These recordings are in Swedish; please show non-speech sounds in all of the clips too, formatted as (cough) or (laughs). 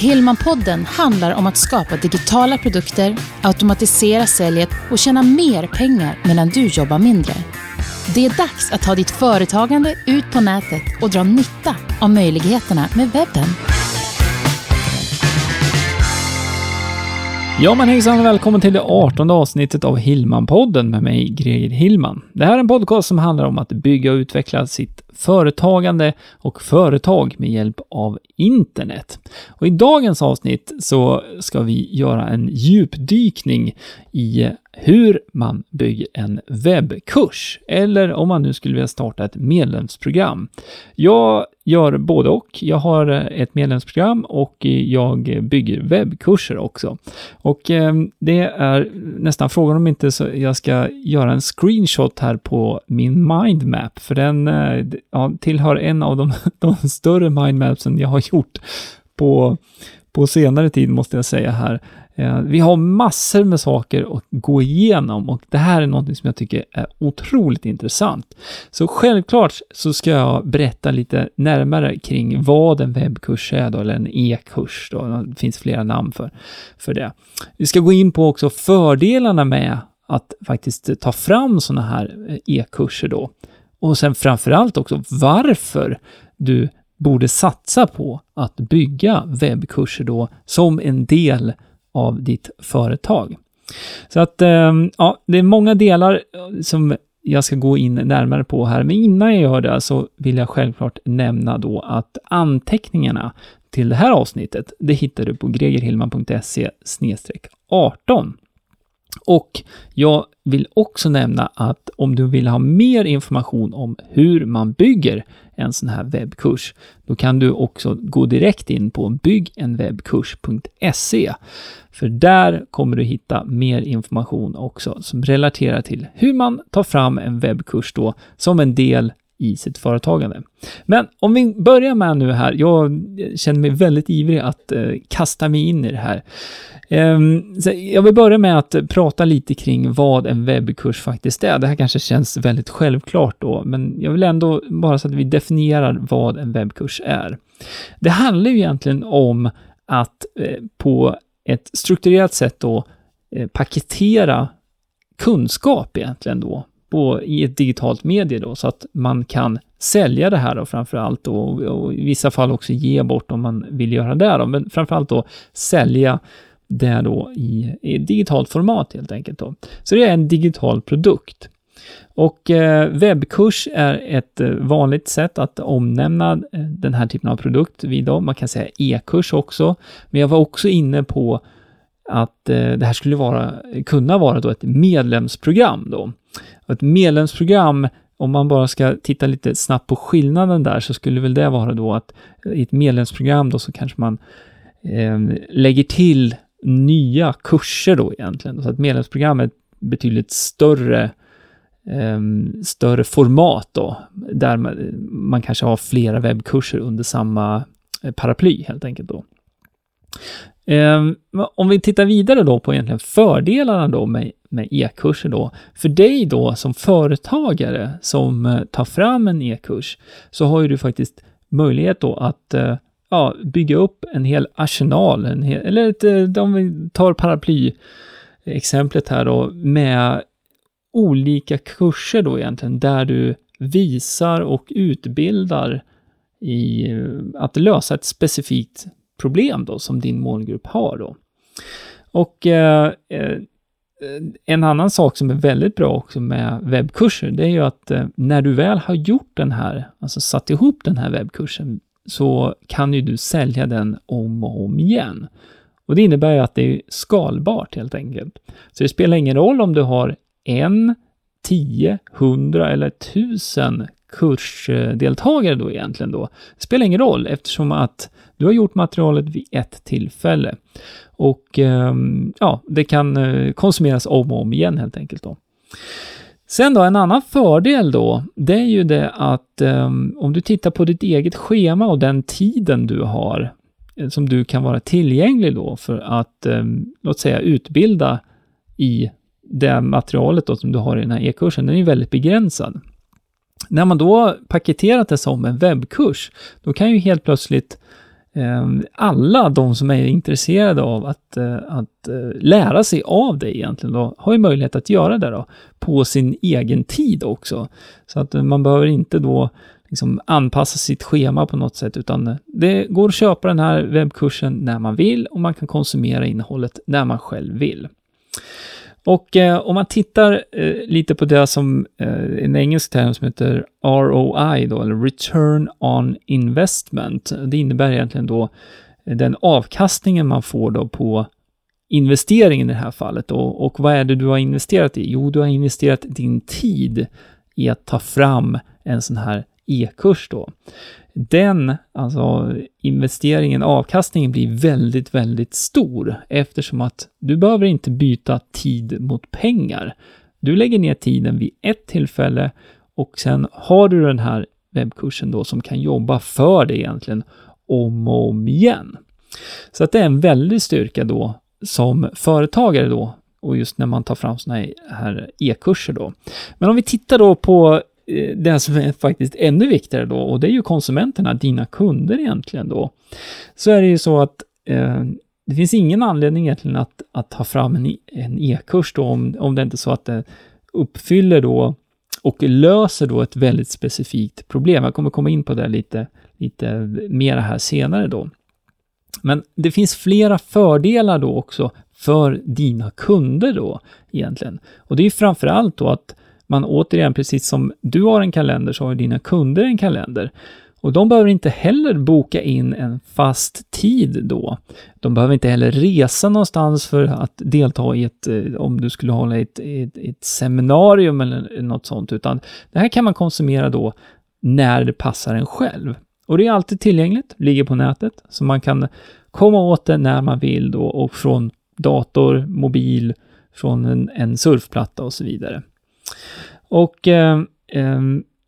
Hillmanpodden handlar om att skapa digitala produkter, automatisera säljet och tjäna mer pengar medan du jobbar mindre. Det är dags att ta ditt företagande ut på nätet och dra nytta av möjligheterna med webben. Ja men hejsan och välkommen till det 18 avsnittet av Hillman-podden med mig, Greger Hillman. Det här är en podcast som handlar om att bygga och utveckla sitt företagande och företag med hjälp av internet. Och i dagens avsnitt så ska vi göra en djupdykning i hur man bygger en webbkurs, eller om man nu skulle vilja starta ett medlemsprogram. Jag gör både och. Jag har ett medlemsprogram och jag bygger webbkurser också. Och eh, det är nästan frågan om inte så jag ska göra en screenshot här på min mindmap, för den eh, ja, tillhör en av de, (laughs) de större mindmapsen jag har gjort på, på senare tid, måste jag säga här. Eh, vi har massor med saker att gå igenom och det här är något som jag tycker är otroligt intressant. Så självklart så ska jag berätta lite närmare kring vad en webbkurs är då, eller en e-kurs då. Det finns flera namn för, för det. Vi ska gå in på också fördelarna med att faktiskt ta fram sådana här eh, e-kurser då. Och sen framförallt också varför du borde satsa på att bygga webbkurser då som en del av ditt företag. Så att, eh, ja, det är många delar eh, som jag ska gå in närmare på här, men innan jag gör det så vill jag självklart nämna då att anteckningarna till det här avsnittet, det hittar du på gregerhillman.se 18. Och jag vill också nämna att om du vill ha mer information om hur man bygger en sån här webbkurs, då kan du också gå direkt in på byggenwebbkurs.se. För där kommer du hitta mer information också som relaterar till hur man tar fram en webbkurs då som en del i sitt företagande. Men om vi börjar med nu här, jag känner mig väldigt ivrig att eh, kasta mig in i det här. Um, jag vill börja med att prata lite kring vad en webbkurs faktiskt är. Det här kanske känns väldigt självklart då, men jag vill ändå bara så att vi definierar vad en webbkurs är. Det handlar ju egentligen om att eh, på ett strukturerat sätt då eh, paketera kunskap egentligen då på, i ett digitalt medie då, så att man kan sälja det här då framför allt då, och, och i vissa fall också ge bort om man vill göra det då, men framför allt då sälja det då i, i digitalt format helt enkelt då. Så det är en digital produkt. Och eh, webbkurs är ett eh, vanligt sätt att omnämna eh, den här typen av produkt vid då. Man kan säga e-kurs också. Men jag var också inne på att eh, det här skulle vara, kunna vara då ett medlemsprogram då. Ett medlemsprogram, om man bara ska titta lite snabbt på skillnaden där, så skulle väl det vara då att i ett medlemsprogram då så kanske man eh, lägger till nya kurser då egentligen. Så att medlemsprogram är ett betydligt större eh, större format då, där man, man kanske har flera webbkurser under samma eh, paraply helt enkelt då. Eh, om vi tittar vidare då på egentligen fördelarna då med, med e-kurser då. För dig då som företagare som eh, tar fram en e-kurs så har ju du faktiskt möjlighet då att eh, ja, bygga upp en hel arsenal, en hel, eller ett, eh, om vi tar paraply-exemplet här då, med olika kurser då egentligen, där du visar och utbildar i eh, att lösa ett specifikt problem då, som din målgrupp har då. Och eh, eh, en annan sak som är väldigt bra också med webbkurser, det är ju att eh, när du väl har gjort den här, alltså satt ihop den här webbkursen, så kan ju du sälja den om och om igen. Och det innebär ju att det är skalbart helt enkelt. Så det spelar ingen roll om du har en, tio, hundra eller tusen kursdeltagare då egentligen då. Det spelar ingen roll eftersom att du har gjort materialet vid ett tillfälle. Och ehm, ja, det kan eh, konsumeras om och om igen helt enkelt då. Sen då, en annan fördel då, det är ju det att ehm, om du tittar på ditt eget schema och den tiden du har, eh, som du kan vara tillgänglig då för att, ehm, låt säga utbilda i det materialet då som du har i den här e-kursen, den är ju väldigt begränsad. När man då paketerat det som en webbkurs, då kan ju helt plötsligt ehm, alla de som är intresserade av att, eh, att eh, lära sig av det egentligen då, har ju möjlighet att göra det då, på sin egen tid också. Så att eh, man behöver inte då liksom anpassa sitt schema på något sätt, utan eh, det går att köpa den här webbkursen när man vill och man kan konsumera innehållet när man själv vill. Och eh, om man tittar eh, lite på det som eh, en engelsk term som heter ROI då, eller Return on Investment. Det innebär egentligen då den avkastningen man får då på investeringen i det här fallet. Och, och vad är det du har investerat i? Jo, du har investerat din tid i att ta fram en sån här e-kurs då den, alltså investeringen, avkastningen blir väldigt, väldigt stor eftersom att du behöver inte byta tid mot pengar. Du lägger ner tiden vid ett tillfälle och sen har du den här webbkursen då som kan jobba för dig egentligen om och om igen. Så att det är en väldig styrka då som företagare då och just när man tar fram sådana här e-kurser då. Men om vi tittar då på Eh, det som är faktiskt ännu viktigare då, och det är ju konsumenterna, dina kunder egentligen då, så är det ju så att eh, det finns ingen anledning egentligen att, att ta fram en, e, en e-kurs då, om, om det inte är så att det uppfyller då och löser då ett väldigt specifikt problem. Jag kommer komma in på det lite, lite mera här senare då. Men det finns flera fördelar då också för dina kunder då egentligen. Och det är framför allt då att man återigen, precis som du har en kalender, så har dina kunder en kalender. Och de behöver inte heller boka in en fast tid då. De behöver inte heller resa någonstans för att delta i ett, eh, om du skulle hålla ett, ett, ett seminarium eller något sånt, utan det här kan man konsumera då när det passar en själv. Och det är alltid tillgängligt, ligger på nätet, så man kan komma åt det när man vill då och från dator, mobil, från en, en surfplatta och så vidare. Och eh, eh,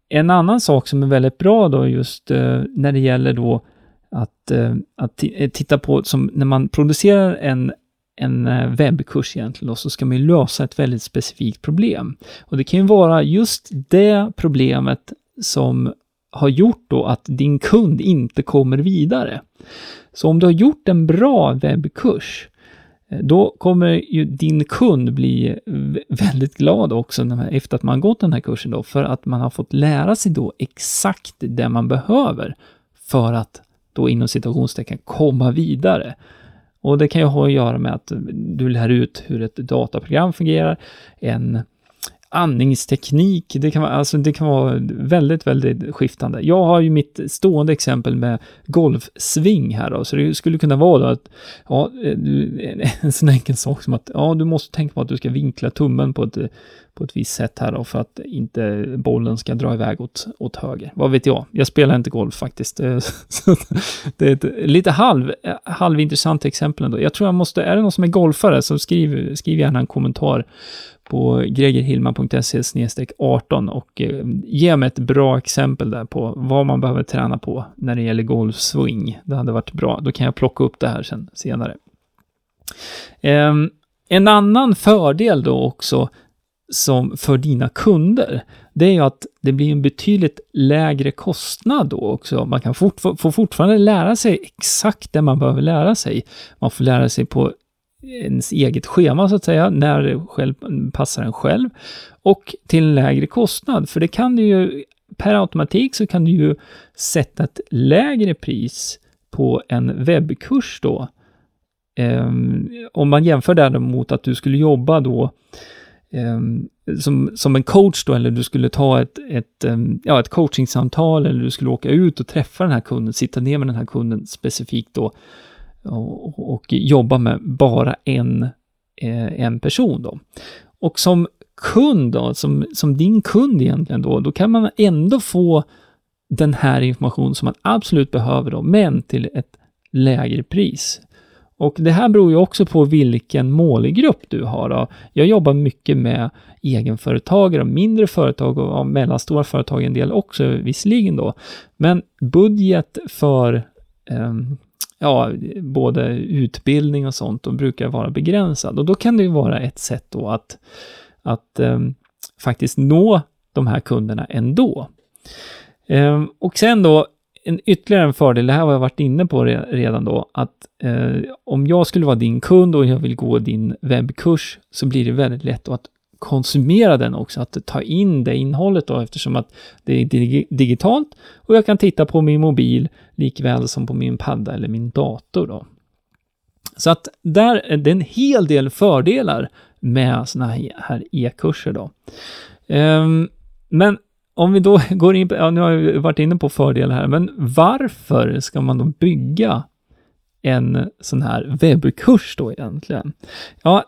en annan sak som är väldigt bra då just eh, när det gäller då att, eh, att eh, titta på, som när man producerar en, en eh, webbkurs egentligen då, så ska man ju lösa ett väldigt specifikt problem. Och det kan ju vara just det problemet som har gjort då att din kund inte kommer vidare. Så om du har gjort en bra webbkurs, Eh, då kommer ju din kund bli väldigt glad också efter att man gått den här kursen då, för att man har fått lära sig då exakt det man behöver för att då inom citationstecken komma vidare. Och det kan ju ha att göra med att du lär ut hur ett dataprogram fungerar, en andningsteknik, det kan, vara, alltså det kan vara väldigt, väldigt skiftande. Jag har ju mitt stående exempel med golfsving här då, så det skulle kunna vara då att, ja, (laughs) en sån enkel sak som att, ja, du måste tänka på att du ska vinkla tummen på ett, på ett visst sätt här då, för att inte bollen ska dra iväg åt, åt höger. Vad vet jag? Jag spelar inte golf faktiskt. (laughs) det är ett lite halv, halvintressant exempel ändå. Jag tror jag måste, är det någon som är golfare så skriv, skriv gärna en kommentar på gregerhillman.se 18 och eh, ge mig ett bra exempel där på vad man behöver träna på när det gäller golfswing. Det hade varit bra. Då kan jag plocka upp det här sen senare. Ehm, en annan fördel då också som för dina kunder, det är ju att det blir en betydligt lägre kostnad då också. Man kan fort, får fortfarande lära sig exakt det man behöver lära sig. Man får lära sig på ens eget schema så att säga, när det själv, passar en själv och till en lägre kostnad. För det kan du ju, per automatik så kan du ju sätta ett lägre pris på en webbkurs då. Um, om man jämför det mot att du skulle jobba då um, som, som en coach då, eller du skulle ta ett, ett, um, ja, ett coachingsamtal, eller du skulle åka ut och träffa den här kunden, sitta ner med den här kunden specifikt då, och, och jobba med bara en, eh, en person då. Och som kund då, som, som din kund egentligen då, då kan man ändå få den här informationen som man absolut behöver då, men till ett lägre pris. Och det här beror ju också på vilken målgrupp du har. Då. Jag jobbar mycket med egenföretagare och mindre företag och mellanstora företag en del också visserligen då. Men budget för eh, ja, både utbildning och sånt, de brukar vara begränsad. Och då kan det ju vara ett sätt då att, att um, faktiskt nå de här kunderna ändå. Um, och sen då, en ytterligare en fördel, det här har jag varit inne på redan då, att eh, om jag skulle vara din kund och jag vill gå din webbkurs så blir det väldigt lätt att konsumera den också, att ta in det innehållet då eftersom att det är dig digitalt och jag kan titta på min mobil likväl som på min padda eller min dator då. Så att där är det en hel del fördelar med sådana här e-kurser då. Um, men om vi då (laughs) går in på, ja nu har jag varit inne på fördelar här, men varför ska man då bygga en sån här webbkurs då egentligen? Ja,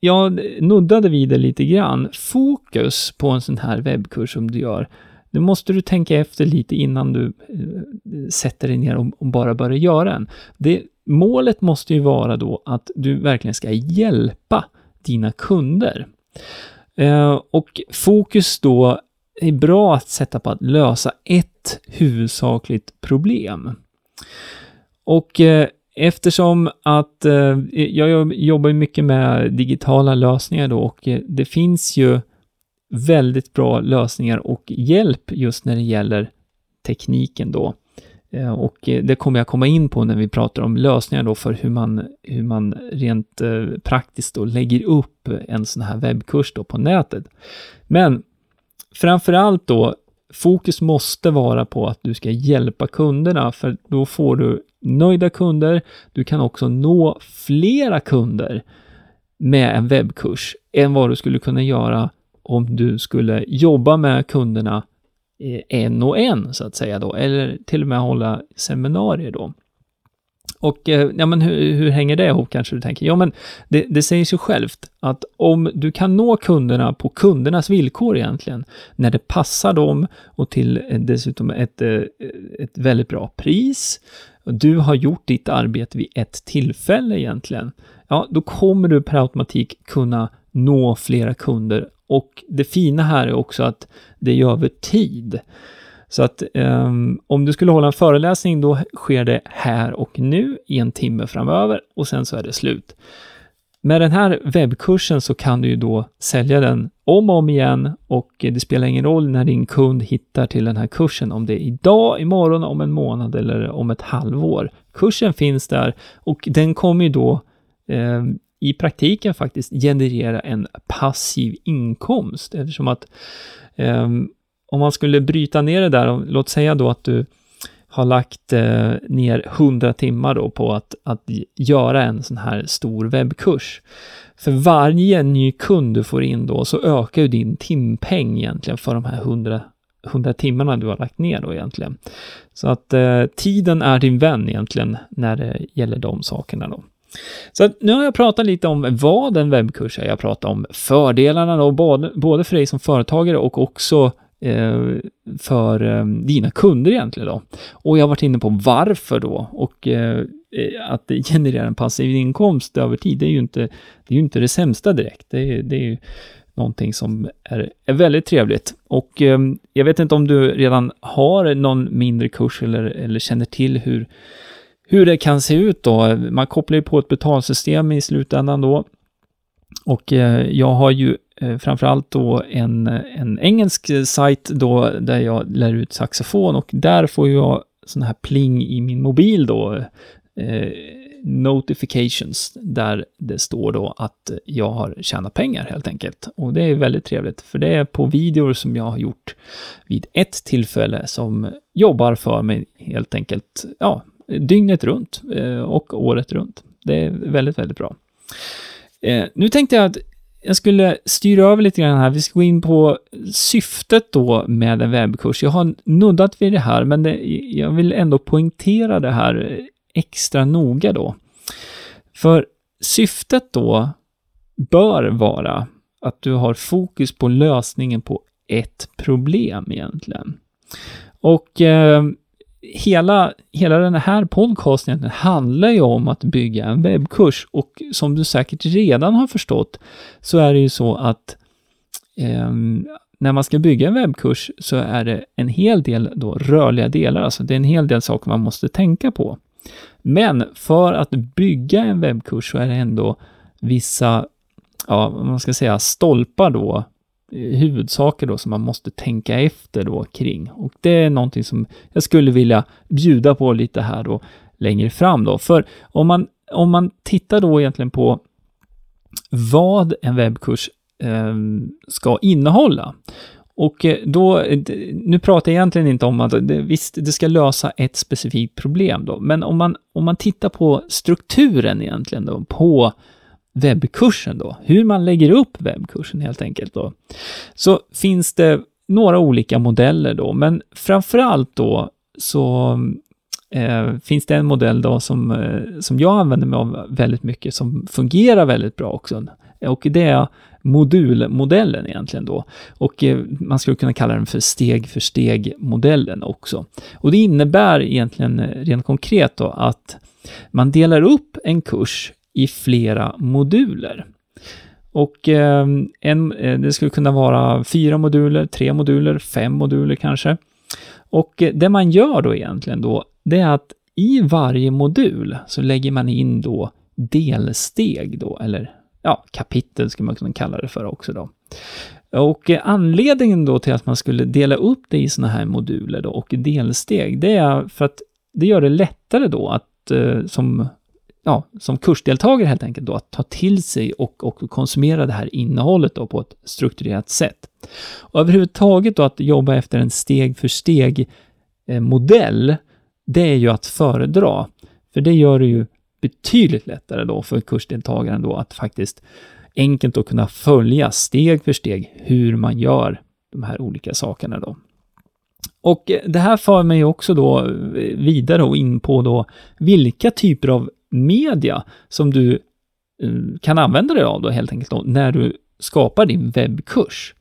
jag nuddade vid det lite grann. Fokus på en sån här webbkurs som du gör, nu måste du tänka efter lite innan du eh, sätter dig ner och, bara börjar göra den. Det, målet måste ju vara då att du verkligen ska hjälpa dina kunder. Eh, och fokus då är bra att sätta på att lösa ett huvudsakligt problem. Och eh, eftersom att eh, jag jobbar mycket med digitala lösningar då och eh, det finns ju väldigt bra lösningar och hjälp just när det gäller tekniken då. Eh, och eh, det kommer jag komma in på när vi pratar om lösningar då för hur man, hur man rent eh, praktiskt då lägger upp en sån här webbkurs då på nätet. Men framför allt då, fokus måste vara på att du ska hjälpa kunderna, för då får du nöjda kunder. Du kan också nå flera kunder med en webbkurs än vad du skulle kunna göra om du skulle jobba med kunderna eh, en och en, så att säga då, eller till och med hålla seminarier då. Och eh, ja, men hur, hur, hänger det ihop kanske du tänker? Ja, men det, det säger sig självt att om du kan nå kunderna på kundernas villkor egentligen, när det passar dem och till eh, dessutom ett, eh, ett väldigt bra pris, du har gjort ditt arbete vid ett tillfälle egentligen, ja, då kommer du per automatik kunna nå flera kunder. Och det fina här är också att det är över tid. Så att um, om du skulle hålla en föreläsning, då sker det här och nu i en timme framöver och sen så är det slut. Med den här webbkursen så kan du ju då sälja den om och om igen och det spelar ingen roll när din kund hittar till den här kursen, om det är idag, imorgon, om en månad eller om ett halvår. Kursen finns där och den kommer ju då eh, i praktiken faktiskt generera en passiv inkomst eftersom att eh, om man skulle bryta ner det där, låt säga då att du har lagt eh, ner 100 timmar då på att, att göra en sån här stor webbkurs. För varje ny kund du får in då så ökar ju din timpeng egentligen för de här 100, 100 timmarna du har lagt ner då egentligen. Så att eh, tiden är din vän egentligen när det gäller de sakerna då. Så nu har jag pratat lite om vad en webbkurs är. Jag har pratat om fördelarna då, både, både för dig som företagare och också Eh, för eh, dina kunder egentligen då. Och jag har varit inne på varför då och eh, eh att det genererar en passiv inkomst över tid, det är ju inte det, är ju inte det sämsta direkt. Det är, det är ju någonting som är, är väldigt trevligt. Och eh, jag vet inte om du redan har någon mindre kurs eller, eller känner till hur, hur det kan se ut då. Man kopplar ju på ett betalsystem i slutändan då. Och jag har ju Eh, framförallt då en, en engelsk sajt då där jag lär ut saxofon och där får jag sån här pling i min mobil då, eh, notifications, där det står då att jag har tjänat pengar helt enkelt. Och det är väldigt trevligt, för det är på videor som jag har gjort vid ett tillfälle som jobbar för mig helt enkelt, ja, dygnet runt eh, och året runt. Det är väldigt, väldigt bra. Eh, nu tänkte jag att jag skulle styra över lite grann här. Vi ska gå in på syftet då med en webbkurs. Jag har nuddat vid det här, men det, jag vill ändå poängtera det här extra noga då. För syftet då bör vara att du har fokus på lösningen på ett problem egentligen. Och eh, hela, hela den här podcasten handlar ju om att bygga en webbkurs och som du säkert redan har förstått så är det ju så att eh, när man ska bygga en webbkurs så är det en hel del då rörliga delar, alltså det är en hel del saker man måste tänka på. Men för att bygga en webbkurs så är det ändå vissa, ja, man ska säga stolpar då huvudsaker då som man måste tänka efter då kring. Och det är någonting som jag skulle vilja bjuda på lite här då längre fram då. För om man, om man tittar då egentligen på vad en webbkurs eh, ska innehålla. Och eh, då, nu pratar jag egentligen inte om att det, visst, det ska lösa ett specifikt problem då, men om man, om man tittar på strukturen egentligen då, på webbkursen då, hur man lägger upp webbkursen helt enkelt då, så finns det några olika modeller då, men framförallt då så eh, finns det en modell då som, eh, som jag använder mig av väldigt mycket, som fungerar väldigt bra också. Och det är modulmodellen egentligen då. Och eh, man skulle kunna kalla den för steg för steg-modellen också. Och det innebär egentligen eh, rent konkret då att man delar upp en kurs i flera moduler. Och eh, en, eh, det skulle kunna vara fyra moduler, tre moduler, fem moduler kanske. Och eh, det man gör då egentligen då, det är att i varje modul så lägger man in då delsteg då, eller ja, kapitel skulle man kunna kalla det för också då. Och anledningen då till att man skulle dela upp det i sådana här moduler då och delsteg, det är för att det gör det lättare då att som, ja, som kursdeltagare helt enkelt då att ta till sig och, och konsumera det här innehållet då på ett strukturerat sätt. Och överhuvudtaget då att jobba efter en steg-för-steg eh, modell, det är ju att föredra. För det gör det ju betydligt lättare då för kursdeltagaren då att faktiskt enkelt att kunna följa steg för steg hur man gör de här olika sakerna då. Och det här för mig också då eh, vidare och in på då vilka typer av media som du eh, kan använda dig av då helt enkelt då, när du skapar din webbkurs.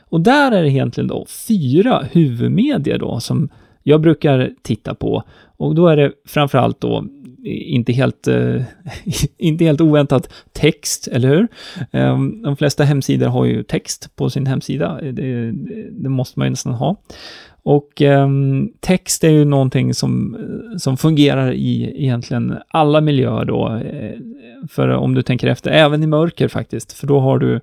Och där är det egentligen då fyra huvudmedier då som jag brukar titta på och då är det framförallt då eh, inte helt, eh, (laughs) inte helt oväntat text, eller hur? Eh, de flesta hemsidor har ju text på sin hemsida, det, det måste man ju nästan ha. Och eh, text är ju någonting som, som fungerar i egentligen alla miljöer då, eh, för om du tänker efter, även i mörker faktiskt, för då har du,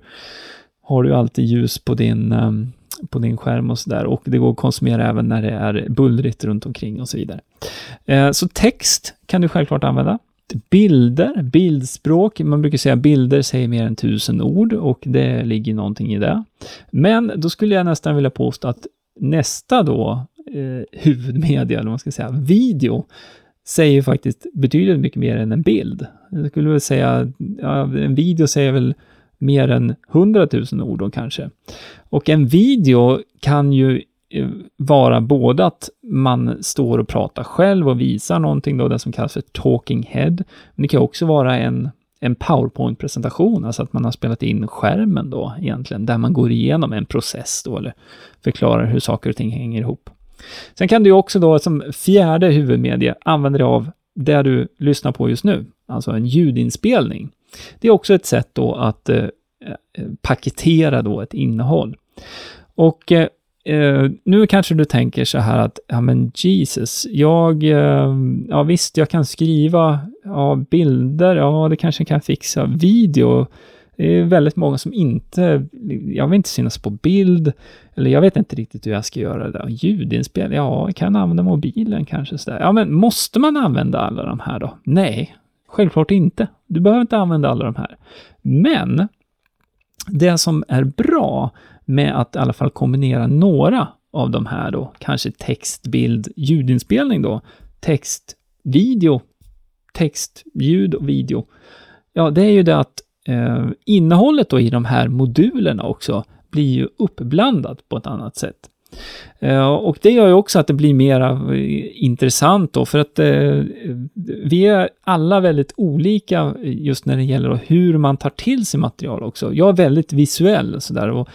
har du alltid ljus på din ehm, på din skärm och sådär. Och det går att konsumera även när det är bullrigt runt omkring och så vidare. Eh, så text kan du självklart använda. Bilder, bildspråk, man brukar säga bilder säger mer än tusen ord och det ligger någonting i det. Men då skulle jag nästan vilja påstå att nästa då eh, huvudmedia, eller vad man ska säga, video, säger faktiskt betydligt mycket mer än en bild. Jag skulle väl säga, ja, en video säger väl mer än 100 000 ord då kanske. Och en video kan ju eh, vara både att man står och pratar själv och visar någonting då, det som kallas för talking head. Men det kan också vara en, en powerpoint-presentation, alltså att man har spelat in skärmen då egentligen, där man går igenom en process då, eller förklarar hur saker och ting hänger ihop. Sen kan du också då som fjärde huvudmedie använda dig av det du lyssnar på just nu, alltså en ljudinspelning. Det är också ett sätt då att eh, eh paketera då ett innehåll. Och eh, Uh, nu kanske du tänker så här att, ja men Jesus, jag, uh, ja visst, jag kan skriva ja, bilder, ja det kanske kan fixa video. Det är väldigt många som inte, jag vill inte synas på bild, eller jag vet inte riktigt hur jag ska göra det. Ljudinspelning, ja, jag kan använda mobilen kanske sådär. Ja, men måste man använda alla de här då? Nej, självklart inte. Du behöver inte använda alla de här. Men det som är bra med att i alla fall kombinera några av de här då, kanske text, bild, ljudinspelning då, text, video, text, ljud och video. Ja, det är ju det att eh, innehållet då i de här modulerna också blir ju uppblandat på ett annat sätt. Eh, och det gör ju också att det blir mer eh, intressant då, för att eh, vi är alla väldigt olika just när det gäller hur man tar till sig material också. Jag är väldigt visuell sådär och,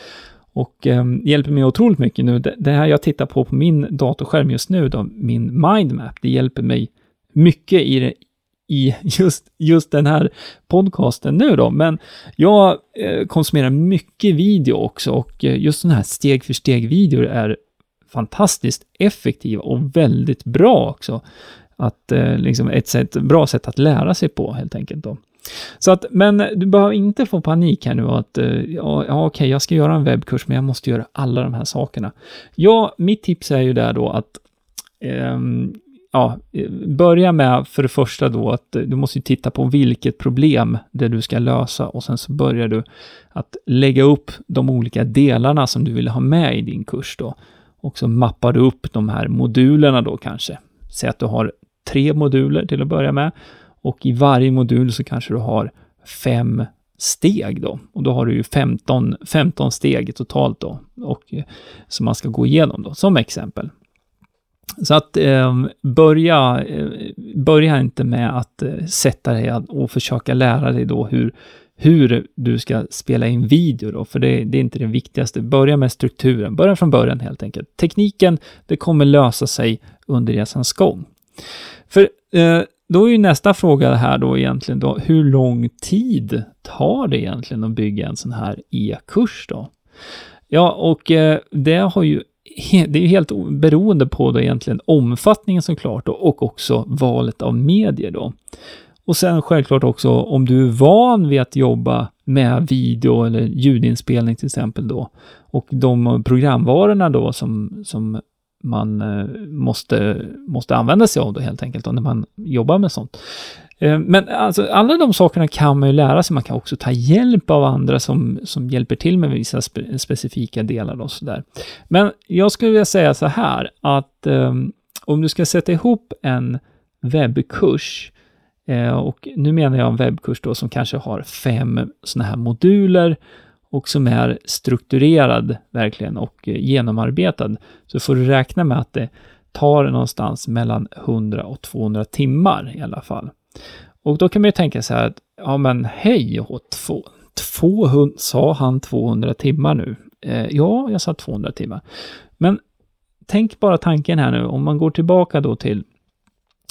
och eh, hjälper mig otroligt mycket nu. Det, det, här jag tittar på på min datorskärm just nu, då, min mindmap, det hjälper mig mycket i det, i just, just den här podcasten nu då, men jag eh, konsumerar mycket video också och eh, just sådana här steg för steg-videor är fantastiskt effektiva och väldigt bra också. Att eh, liksom ett sätt, bra sätt att lära sig på helt enkelt då. Så att, men du behöver inte få panik här nu att, eh, ja, okej, okej, jag ska göra en webbkurs, men jag måste göra alla de här sakerna. Ja, mitt tips är ju där då att um, ja, eh, börja med för det första då att eh, du måste titta på vilket problem det du ska lösa och sen så börjar du att lägga upp de olika delarna som du vill ha med i din kurs då. Och så mappar du upp de här modulerna då kanske. Säg att du har tre moduler till att börja med och i varje modul så kanske du har fem steg då. Och då har du ju 15, 15 steg totalt då, och eh, som man ska gå igenom då, som exempel. Så att eh, börja, eh, börja inte med att eh, sätta dig och försöka lära dig då hur, hur du ska spela in video då, för det, det, är inte det viktigaste. Börja med strukturen, börja från början helt enkelt. Tekniken, det kommer lösa sig under resans gång. För eh, då är ju nästa fråga här då egentligen då, hur lång tid tar det egentligen att bygga en sån här e-kurs då? Ja, och eh, det har ju det är helt beroende på då egentligen omfattningen såklart och också valet av medier då. Och sen självklart också om du är van vid att jobba med video eller ljudinspelning till exempel då och de programvarorna då som, som man eh, måste, måste använda sig av då helt enkelt då, när man jobbar med sånt. Eh, men alltså, alla de sakerna kan man ju lära sig. Man kan också ta hjälp av andra som, som hjälper till med vissa spe, specifika delar och sådär. Men jag skulle vilja säga så här att um, om du ska sätta ihop en webbkurs eh, och nu menar jag en webbkurs då som kanske har fem sådana här moduler och som är strukturerad verkligen och eh, genomarbetad, så får du räkna med att det tar någonstans mellan 100 och 200 timmar i alla fall. Och då kan man ju tänka så här att, ja men hej och två, 200, sa han 200 timmar nu? Eh, ja, jag sa 200 timmar. Men tänk bara tanken här nu, om man går tillbaka då till,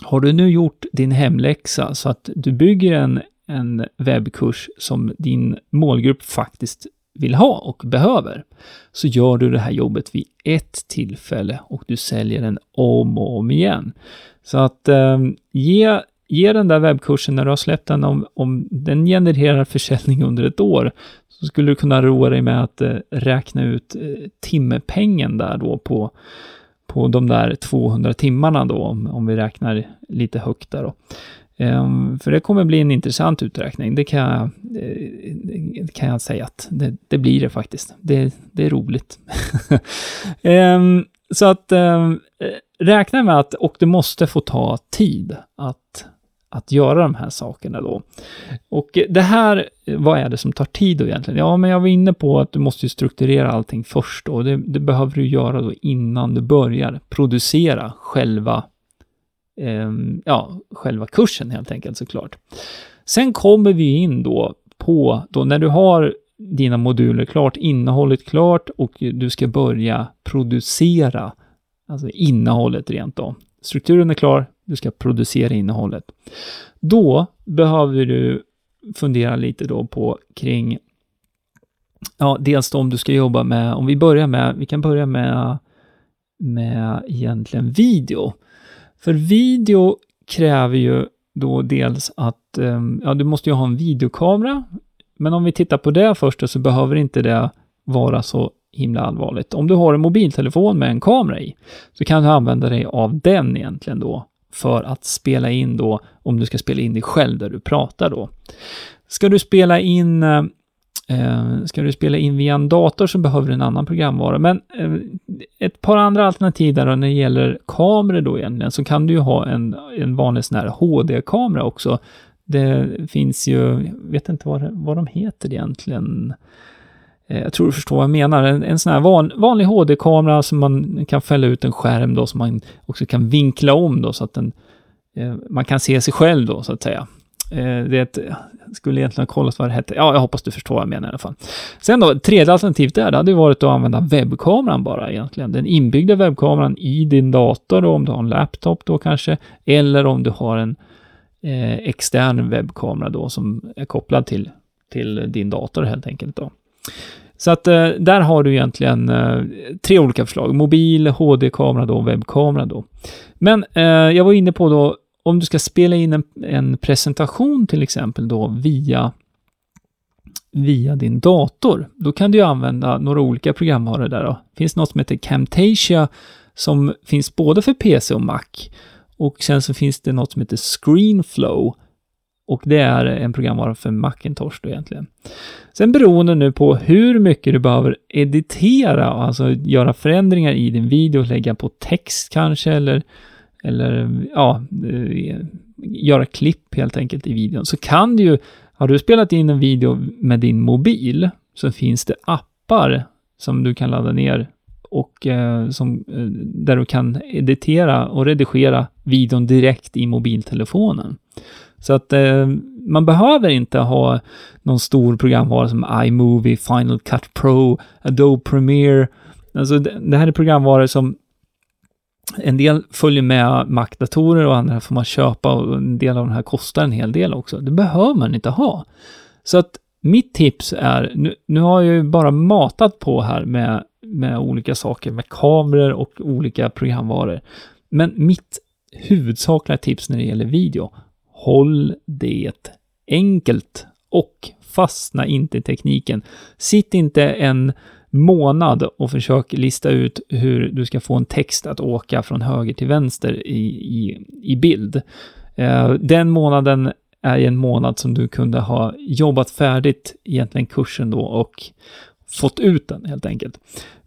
har du nu gjort din hemläxa så att du bygger en, en webbkurs som din målgrupp faktiskt vill ha och behöver, så gör du det här jobbet vid ett tillfälle och du säljer den om och om igen. Så att eh, ge ge den där webbkursen när du har släppt den, om, om den genererar försäljning under ett år, så skulle du kunna roa dig med att eh, räkna ut eh, timmepengen där då på, på de där 200 timmarna då, om, om vi räknar lite högt där då. Ehm, för det kommer bli en intressant uträkning, det kan jag, eh, kan jag säga att det, det, blir det faktiskt. Det, det är roligt. (laughs) Ehm, så att ehm, räkna med att, och det måste få ta tid att att göra de här sakerna då. Och det här, vad är det som tar tid då egentligen? Ja, men jag var inne på att du måste strukturera allting först och Det, det behöver du göra då innan du börjar producera själva, eh, ja, själva kursen helt enkelt såklart. Sen kommer vi in då på, då när du har dina moduler klart, innehållet klart och du ska börja producera, alltså innehållet rent då. Strukturen är klar, du ska producera innehållet. Då behöver du fundera lite då på kring, ja, dels då om du ska jobba med, om vi börjar med, vi kan börja med, med egentligen video. För video kräver ju då dels att, ehm, ja, du måste ju ha en videokamera, men om vi tittar på det först så behöver inte det vara så himla allvarligt. Om du har en mobiltelefon med en kamera i, så kan du använda dig av den egentligen då för att spela in då, om du ska spela in dig själv där du pratar då. Ska du spela in eh, eh, Ska du spela in via en dator så behöver du en annan programvara. Men eh, ett par andra alternativ där då, när det gäller kameror då egentligen, så kan du ju ha en, en vanlig sån här HD-kamera också. Det finns ju, jag vet inte vad, vad de heter egentligen. Eh, jag tror du förstår vad jag menar. En, en sån här van, vanlig HD-kamera som man kan fälla ut en skärm då, som man också kan vinkla om då, så att den, eh, man kan se sig själv då, så att säga. Eh, det skulle egentligen ha kollat vad det hette. Ja, jag hoppas du förstår vad jag menar i alla fall. Sen då, tredje alternativet där, det hade varit att använda webbkameran bara egentligen. Den inbyggda webbkameran i din dator då, om du har en laptop då kanske, eller om du har en eh, extern webbkamera då som är kopplad till, till din dator helt enkelt då. Så att eh, där har du egentligen eh, tre olika förslag. Mobil, HD-kamera då, webbkamera då. Men eh, jag var inne på då, om du ska spela in en, en presentation till exempel då via via din dator, då kan du använda några olika programvaror där då. Det finns något som heter Camtasia som finns både för PC och Mac. Och sen så finns det något som heter Screenflow. Och det är en programvara för Macintosh då egentligen. Sen beroende nu på hur mycket du behöver editera, alltså göra förändringar i din video, lägga på text kanske eller, eller ja, eh, göra klipp helt enkelt i videon, så kan du ju har du spelat in en video med din mobil så finns det appar som du kan ladda ner och eh, som, eh, där du kan editera och redigera videon direkt i mobiltelefonen. Så att eh, man behöver inte ha någon stor programvara som iMovie, Final Cut Pro, Adobe Premiere. Alltså det, det här är programvaror som en del följer med Mac-datorer och andra får man köpa och en del av de här kostar en hel del också. Det behöver man inte ha. Så att mitt tips är, nu, nu har jag ju bara matat på här med, med olika saker, med kameror och olika programvaror. Men mitt huvudsakliga tips när det gäller video, håll det enkelt och fastna inte i tekniken. Sitt inte en månad och försök lista ut hur du ska få en text att åka från höger till vänster i, i, i bild. Eh, den månaden är en månad som du kunde ha jobbat färdigt egentligen kursen då och fått ut den helt enkelt.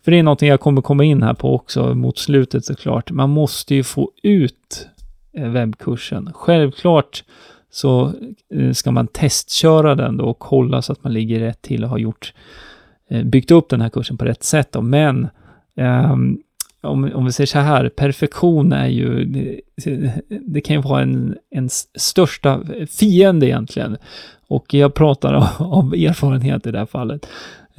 För det är någonting jag kommer komma in här på också mot slutet såklart. Man måste ju få ut eh, webbkursen. Självklart så eh, ska man testköra den då och kolla så att man ligger rätt till och har gjort Eh, byggt upp den här kursen på rätt sätt. Då. Men um, om, om vi säger så här, perfektion är ju, det, det kan ju vara en, en största fiende egentligen. Och jag pratar av, av erfarenhet i det här fallet.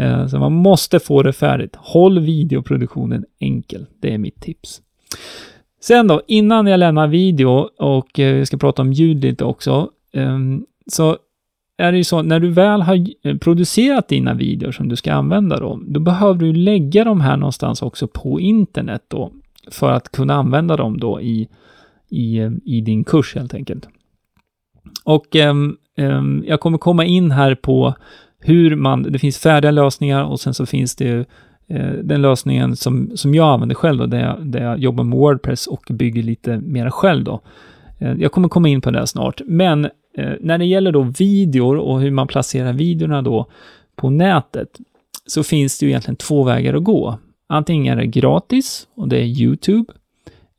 Uh, så man måste få det färdigt. Håll videoproduktionen enkel. Det är mitt tips. Sen då, innan jag lämnar video och eh, vi ska prata om ljud lite också, um, så är det ju så, när du väl har eh, producerat dina videor som du ska använda då, då behöver du lägga dem här någonstans också på internet då, för att kunna använda dem då i, i, eh, i din kurs helt enkelt. Och um, um, jag kommer komma in här på hur man, det finns färdiga lösningar och sen så finns det uh, den lösningen som, som jag använder själv då, där jag, där jag jobbar med Wordpress och bygger lite mera själv då. Uh, jag kommer komma in på det snart, men Eh, när det gäller då videor och hur man placerar videorna då på nätet, så finns det ju egentligen två vägar att gå. Antingen är det gratis och det är YouTube,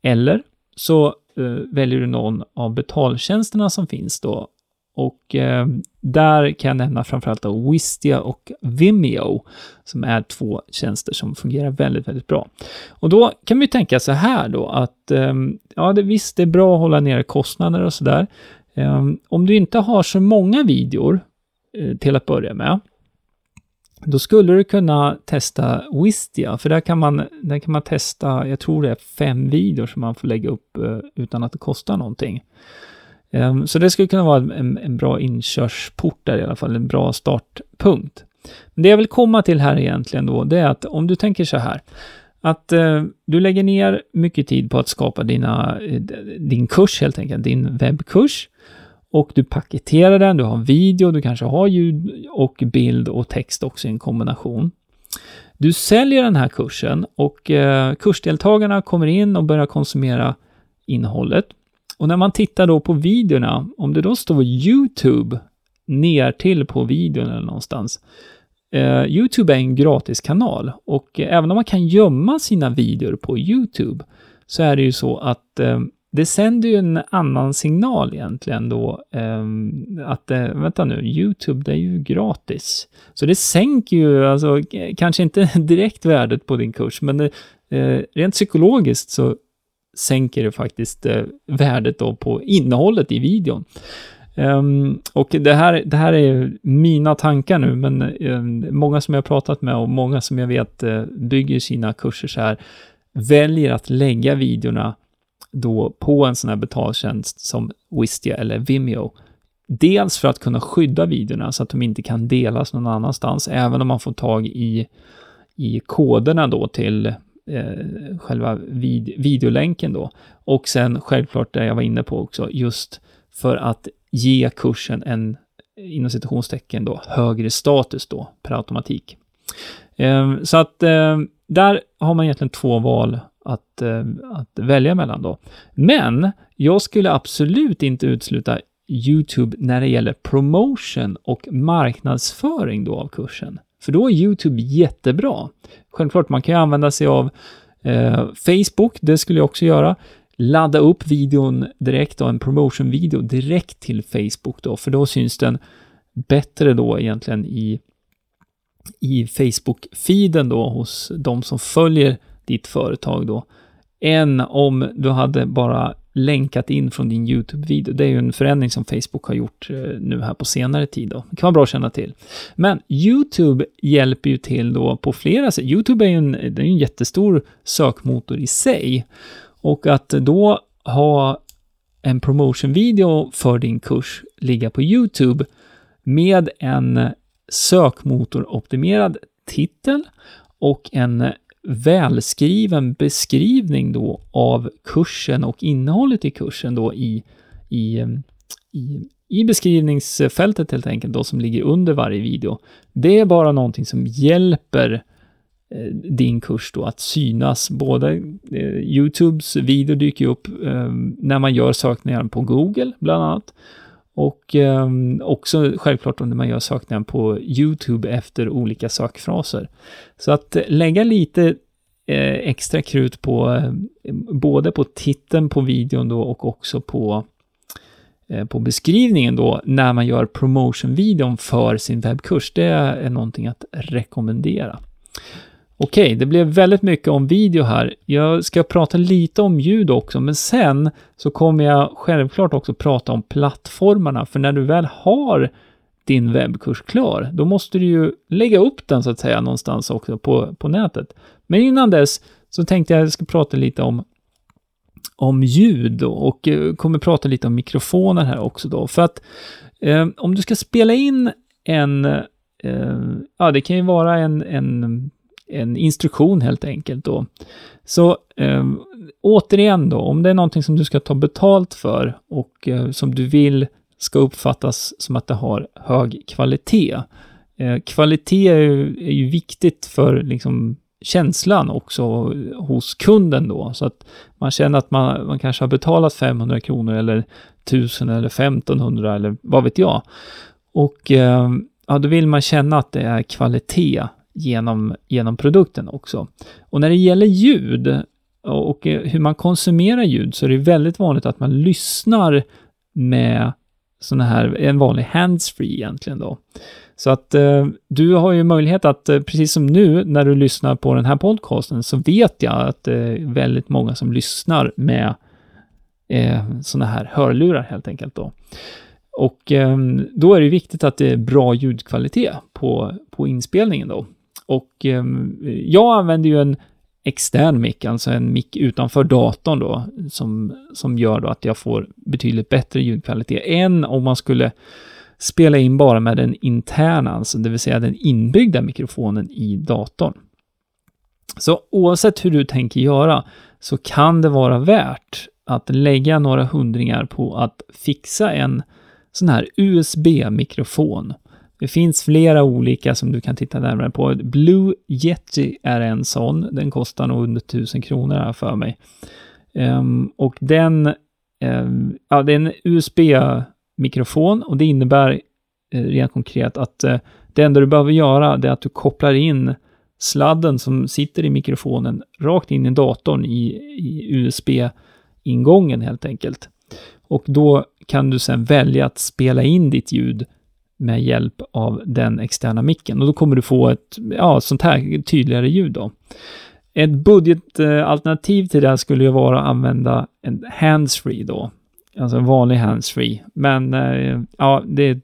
eller så eh, väljer du någon av betaltjänsterna som finns då. Och eh, där kan jag nämna framförallt då Wistia och Vimeo, som är två tjänster som fungerar väldigt, väldigt bra. Och då kan vi tänka så här då att, eh, ja, det, visst, det är bra att hålla nere kostnader och sådär, Ehm, om du inte har så många videor eh, till att börja med, då skulle du kunna testa Wistia, för där kan man, där kan man testa, jag tror det är fem videor som man får lägga upp eh, utan att det kostar någonting. Ehm, så det skulle kunna vara en, en bra inkörsport där i alla fall, en bra startpunkt. Men det jag vill komma till här egentligen då, det är att om du tänker så här, att eh, du lägger ner mycket tid på att skapa dina, eh, din kurs helt enkelt, din webbkurs och du paketerar den, du har video, du kanske har ljud och bild och text också i en kombination. Du säljer den här kursen och eh, kursdeltagarna kommer in och börjar konsumera innehållet. Och när man tittar då på videorna, om det då står YouTube ner till på videon eller någonstans, eh, YouTube är en gratiskanal och eh, även om man kan gömma sina videor på YouTube så är det ju så att eh, det sänder ju en annan signal egentligen då, eh, att eh, vänta nu, YouTube det är ju gratis. Så det sänker ju, alltså kanske inte (laughs) direkt värdet på din kurs, men det, eh, rent psykologiskt så sänker det faktiskt eh, värdet då på innehållet i videon. Um, och det här, det här är mina tankar nu, men um, många som jag pratat med och många som jag vet uh, bygger sina kurser så här, väljer att lägga videorna då på en sån här betaltjänst som Wistia eller Vimeo. Dels för att kunna skydda videorna så att de inte kan delas någon annanstans, även om man får tag i, i koderna då till eh, själva vid, videolänken då. Och sen självklart det jag var inne på också, just för att ge kursen en inom citationstecken då högre status då per automatik. Eh, så att eh, där har man egentligen två val att, eh, att välja mellan då. Men jag skulle absolut inte utesluta YouTube när det gäller promotion och marknadsföring då av kursen. För då är YouTube jättebra. Självklart, man kan ju använda sig av eh, Facebook, det skulle jag också göra. Ladda upp videon direkt, då, en promotion-video direkt till Facebook då, för då syns den bättre då egentligen i, i Facebook-feeden då hos de som följer ditt företag då, än om du hade bara länkat in från din YouTube-video. Det är ju en förändring som Facebook har gjort eh, nu här på senare tid. Då. Det kan vara bra att känna till. Men YouTube hjälper ju till då på flera sätt. YouTube är ju en, det är en jättestor sökmotor i sig. Och att då ha en promotion-video för din kurs ligga på YouTube med en sökmotoroptimerad titel och en välskriven beskrivning då av kursen och innehållet i kursen då i, i, i, i beskrivningsfältet helt enkelt då som ligger under varje video. Det är bara någonting som hjälper eh, din kurs då att synas. Både eh, Youtubes video dyker upp eh, när man gör sökningar på Google bland annat. Och eh, också självklart om man gör sökningar på YouTube efter olika sökfraser. Så att lägga lite eh, extra krut på eh, både på titeln på videon då och också på eh, på beskrivningen då när man gör promotion-videon för sin webbkurs. Det är någonting att rekommendera. Okej, okay, det blev väldigt mycket om video här. Jag ska prata lite om ljud också, men sen så kommer jag självklart också prata om plattformarna, för när du väl har din webbkurs klar, då måste du ju lägga upp den så att säga någonstans också på, på nätet. Men innan dess så tänkte jag att jag ska prata lite om om ljud och eh, kommer prata lite om mikrofoner här också då. För att eh, om du ska spela in en, eh, ja det kan ju vara en, en en instruktion helt enkelt då. Så eh, återigen då, om det är någonting som du ska ta betalt för och eh, som du vill ska uppfattas som att det har hög kvalitet. Eh, kvalitet är ju, är ju, viktigt för liksom känslan också hos kunden då, så att man känner att man, man kanske har betalat 500 kronor eller 1000 eller 1500 eller vad vet jag. Och eh, ja, då vill man känna att det är kvalitet genom, genom produkten också. Och när det gäller ljud och eh, hur man konsumerar ljud så är det väldigt vanligt att man lyssnar med sån här, en vanlig handsfree egentligen då. Så att eh, du har ju möjlighet att, eh, precis som nu när du lyssnar på den här podcasten, så vet jag att det är väldigt många som lyssnar med eh, sådana här hörlurar helt enkelt då. Och eh, då är det viktigt att det är bra ljudkvalitet på, på inspelningen då. Och eh, jag använder ju en extern mick, alltså en mick utanför datorn då, som, som gör då att jag får betydligt bättre ljudkvalitet än om man skulle spela in bara med den interna, alltså det vill säga den inbyggda mikrofonen i datorn. Så oavsett hur du tänker göra så kan det vara värt att lägga några hundringar på att fixa en sån här USB-mikrofon det finns flera olika som du kan titta närmare på. Blue Yeti är en sån. Den kostar nog under 1000 kronor här för mig. Um, och den, um, ja, det är en USB-mikrofon och det innebär uh, rent konkret att uh, det enda du behöver göra det är att du kopplar in sladden som sitter i mikrofonen rakt in i datorn i, i USB-ingången helt enkelt. Och då kan du sedan välja att spela in ditt ljud med hjälp av den externa micken. Och då kommer du få ett ja, sånt här tydligare ljud då. Ett budgetalternativ till det här skulle ju vara att använda en handsfree då. Alltså en vanlig handsfree. Men eh, ja, det,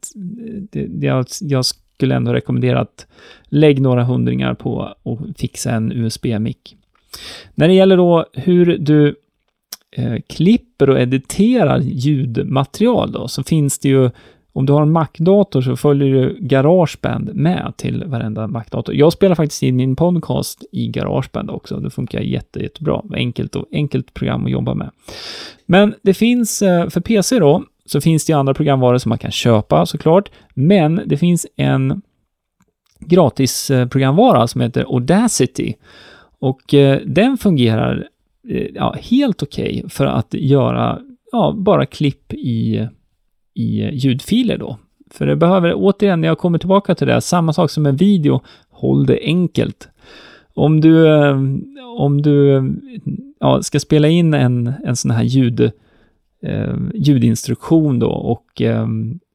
det, det, jag, jag skulle ändå rekommendera att lägg några hundringar på och fixa en USB-mick. När det gäller då hur du eh, klipper och editerar ljudmaterial då, så finns det ju om du har en Mac-dator så följer du Garageband med till varenda Mac-dator. Jag spelar faktiskt in min podcast i Garageband också. Det funkar jätte, jättebra. Enkelt, och, enkelt program att jobba med. Men det finns, eh, för PC då, så finns det andra programvaror som man kan köpa såklart. Men det finns en gratis eh, programvara som heter Audacity. Och eh, den fungerar ja, helt okej okay för att göra ja, bara klipp i, i ljudfiler då. För det behöver, återigen, när jag kommer tillbaka till det, samma sak som en video, håll det enkelt. Om du, eh, om du ja, ska spela in en, en sån här ljud, eh, ljudinstruktion då och eh,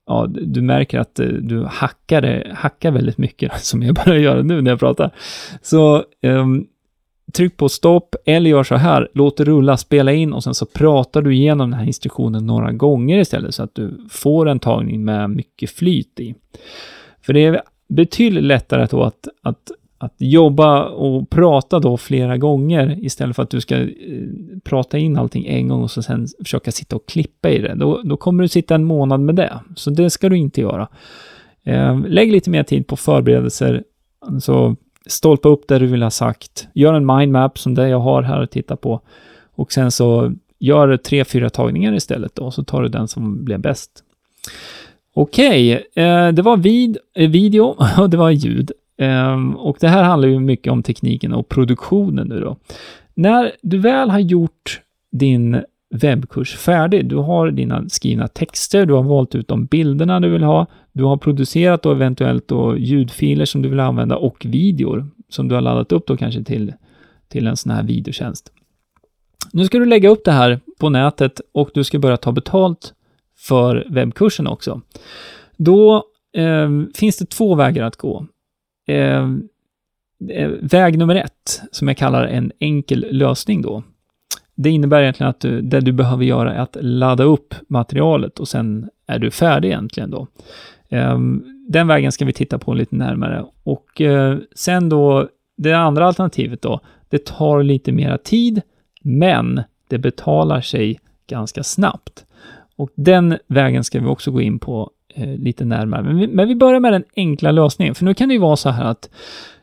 ja, du märker att eh, du hackar, hackar väldigt mycket, (laughs) som jag börjar göra nu när jag pratar. Så eh, tryck på stopp eller gör så här, låt det rulla, spela in och sen så pratar du igenom den här instruktionen några gånger istället så att du får en tagning med mycket flyt i. För det är betydligt lättare då att, att, att jobba och prata då flera gånger istället för att du ska eh, prata in allting en gång och så sen försöka sitta och klippa i det. Då, då kommer du sitta en månad med det, så det ska du inte göra. Eh, lägg lite mer tid på förberedelser, så stolpa upp det du vill ha sagt, gör en mindmap som det jag har här att titta på och sen så gör tre, fyra tagningar istället då, så tar du den som blev bäst. Okej, okay, eh, det var vid, eh, video (laughs) och det var ljud. Eh, och det här handlar ju mycket om tekniken och produktionen nu då. När du väl har gjort din webbkurs färdig. Du har dina skrivna texter, du har valt ut de bilderna du vill ha, du har producerat då eventuellt då ljudfiler som du vill använda och videor som du har laddat upp då kanske till, till en sån här videotjänst. Nu ska du lägga upp det här på nätet och du ska börja ta betalt för webbkursen också. Då eh, finns det två vägar att gå. Ehm, eh, väg nummer ett, som jag kallar en enkel lösning då, det innebär egentligen att du, det du behöver göra är att ladda upp materialet och sen är du färdig egentligen då. Ehm, den vägen ska vi titta på lite närmare. Och eh, sen då, det andra alternativet då, det tar lite mera tid, men det betalar sig ganska snabbt. Och den vägen ska vi också gå in på eh, lite närmare. Men vi, men vi börjar med den enkla lösningen, för nu kan det ju vara så här att,